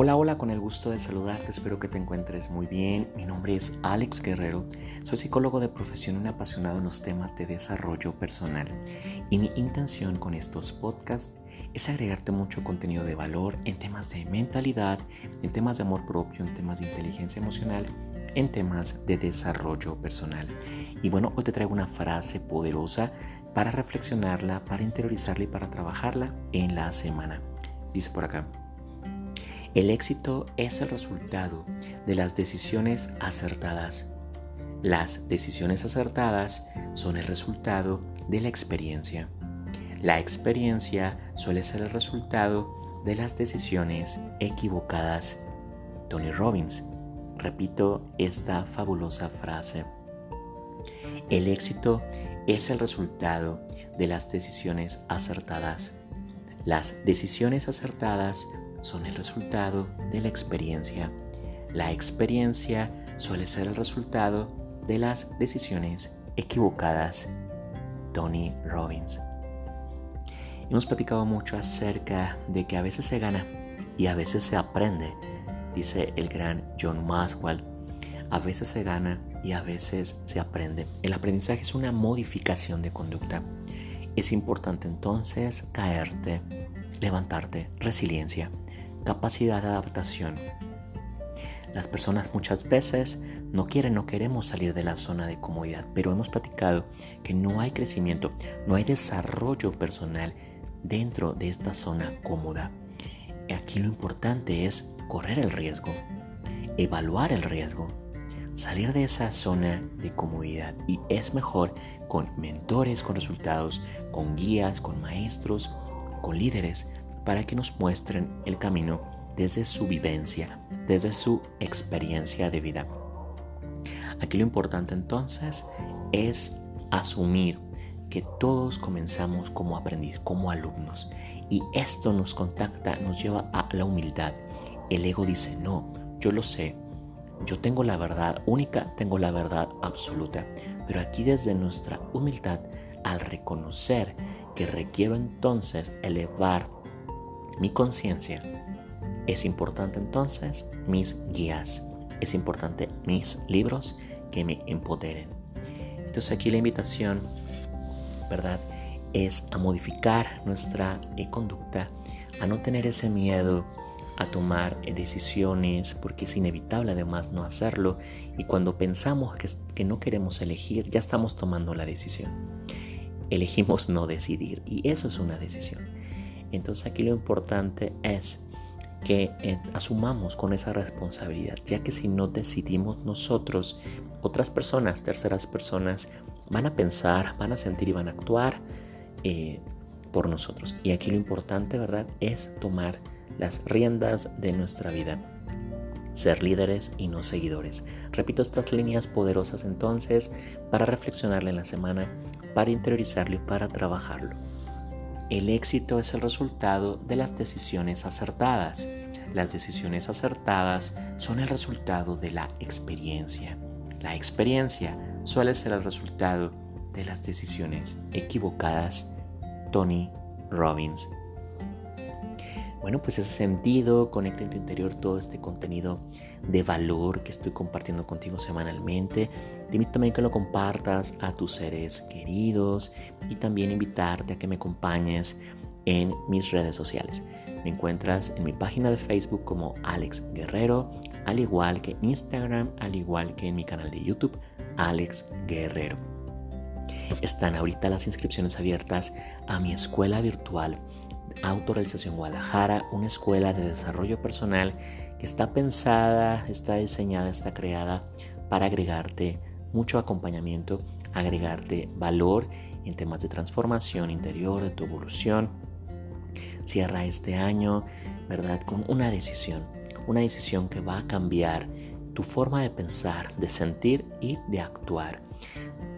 Hola, hola, con el gusto de saludarte, espero que te encuentres muy bien. Mi nombre es Alex Guerrero, soy psicólogo de profesión y apasionado en los temas de desarrollo personal. Y mi intención con estos podcasts es agregarte mucho contenido de valor en temas de mentalidad, en temas de amor propio, en temas de inteligencia emocional, en temas de desarrollo personal. Y bueno, hoy te traigo una frase poderosa para reflexionarla, para interiorizarla y para trabajarla en la semana. Dice por acá. El éxito es el resultado de las decisiones acertadas. Las decisiones acertadas son el resultado de la experiencia. La experiencia suele ser el resultado de las decisiones equivocadas. Tony Robbins. Repito esta fabulosa frase. El éxito es el resultado de las decisiones acertadas. Las decisiones acertadas son el resultado de la experiencia. La experiencia suele ser el resultado de las decisiones equivocadas. Tony Robbins. Hemos platicado mucho acerca de que a veces se gana y a veces se aprende, dice el gran John Maxwell. A veces se gana y a veces se aprende. El aprendizaje es una modificación de conducta. Es importante entonces caerte, levantarte, resiliencia capacidad de adaptación. Las personas muchas veces no quieren, no queremos salir de la zona de comodidad, pero hemos platicado que no hay crecimiento, no hay desarrollo personal dentro de esta zona cómoda. Aquí lo importante es correr el riesgo, evaluar el riesgo, salir de esa zona de comodidad y es mejor con mentores, con resultados, con guías, con maestros, con líderes para que nos muestren el camino desde su vivencia, desde su experiencia de vida. Aquí lo importante entonces es asumir que todos comenzamos como aprendiz, como alumnos. Y esto nos contacta, nos lleva a la humildad. El ego dice, no, yo lo sé, yo tengo la verdad única, tengo la verdad absoluta. Pero aquí desde nuestra humildad, al reconocer que requiero entonces elevar mi conciencia, es importante entonces mis guías, es importante mis libros que me empoderen. Entonces aquí la invitación, ¿verdad? Es a modificar nuestra eh, conducta, a no tener ese miedo a tomar eh, decisiones, porque es inevitable además no hacerlo. Y cuando pensamos que, que no queremos elegir, ya estamos tomando la decisión. Elegimos no decidir y eso es una decisión. Entonces aquí lo importante es que eh, asumamos con esa responsabilidad, ya que si no decidimos nosotros, otras personas, terceras personas, van a pensar, van a sentir y van a actuar eh, por nosotros. Y aquí lo importante, ¿verdad?, es tomar las riendas de nuestra vida. Ser líderes y no seguidores. Repito estas líneas poderosas entonces para reflexionarle en la semana, para interiorizarlo y para trabajarlo. El éxito es el resultado de las decisiones acertadas. Las decisiones acertadas son el resultado de la experiencia. La experiencia suele ser el resultado de las decisiones equivocadas. Tony Robbins. Bueno, pues ese sentido, conecta en tu interior todo este contenido de valor que estoy compartiendo contigo semanalmente. Te invito también que lo compartas a tus seres queridos y también invitarte a que me acompañes en mis redes sociales. Me encuentras en mi página de Facebook como Alex Guerrero, al igual que Instagram, al igual que en mi canal de YouTube, Alex Guerrero. Están ahorita las inscripciones abiertas a mi escuela virtual Autorrealización Guadalajara, una escuela de desarrollo personal que está pensada, está diseñada, está creada para agregarte mucho acompañamiento, agregarte valor en temas de transformación interior, de tu evolución. Cierra este año, ¿verdad? Con una decisión, una decisión que va a cambiar tu forma de pensar, de sentir y de actuar.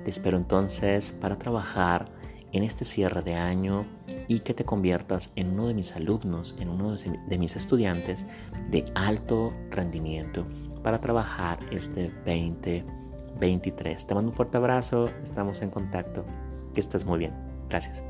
Te espero entonces para trabajar en este cierre de año y que te conviertas en uno de mis alumnos, en uno de mis estudiantes de alto rendimiento para trabajar este 2023. Te mando un fuerte abrazo, estamos en contacto, que estés muy bien. Gracias.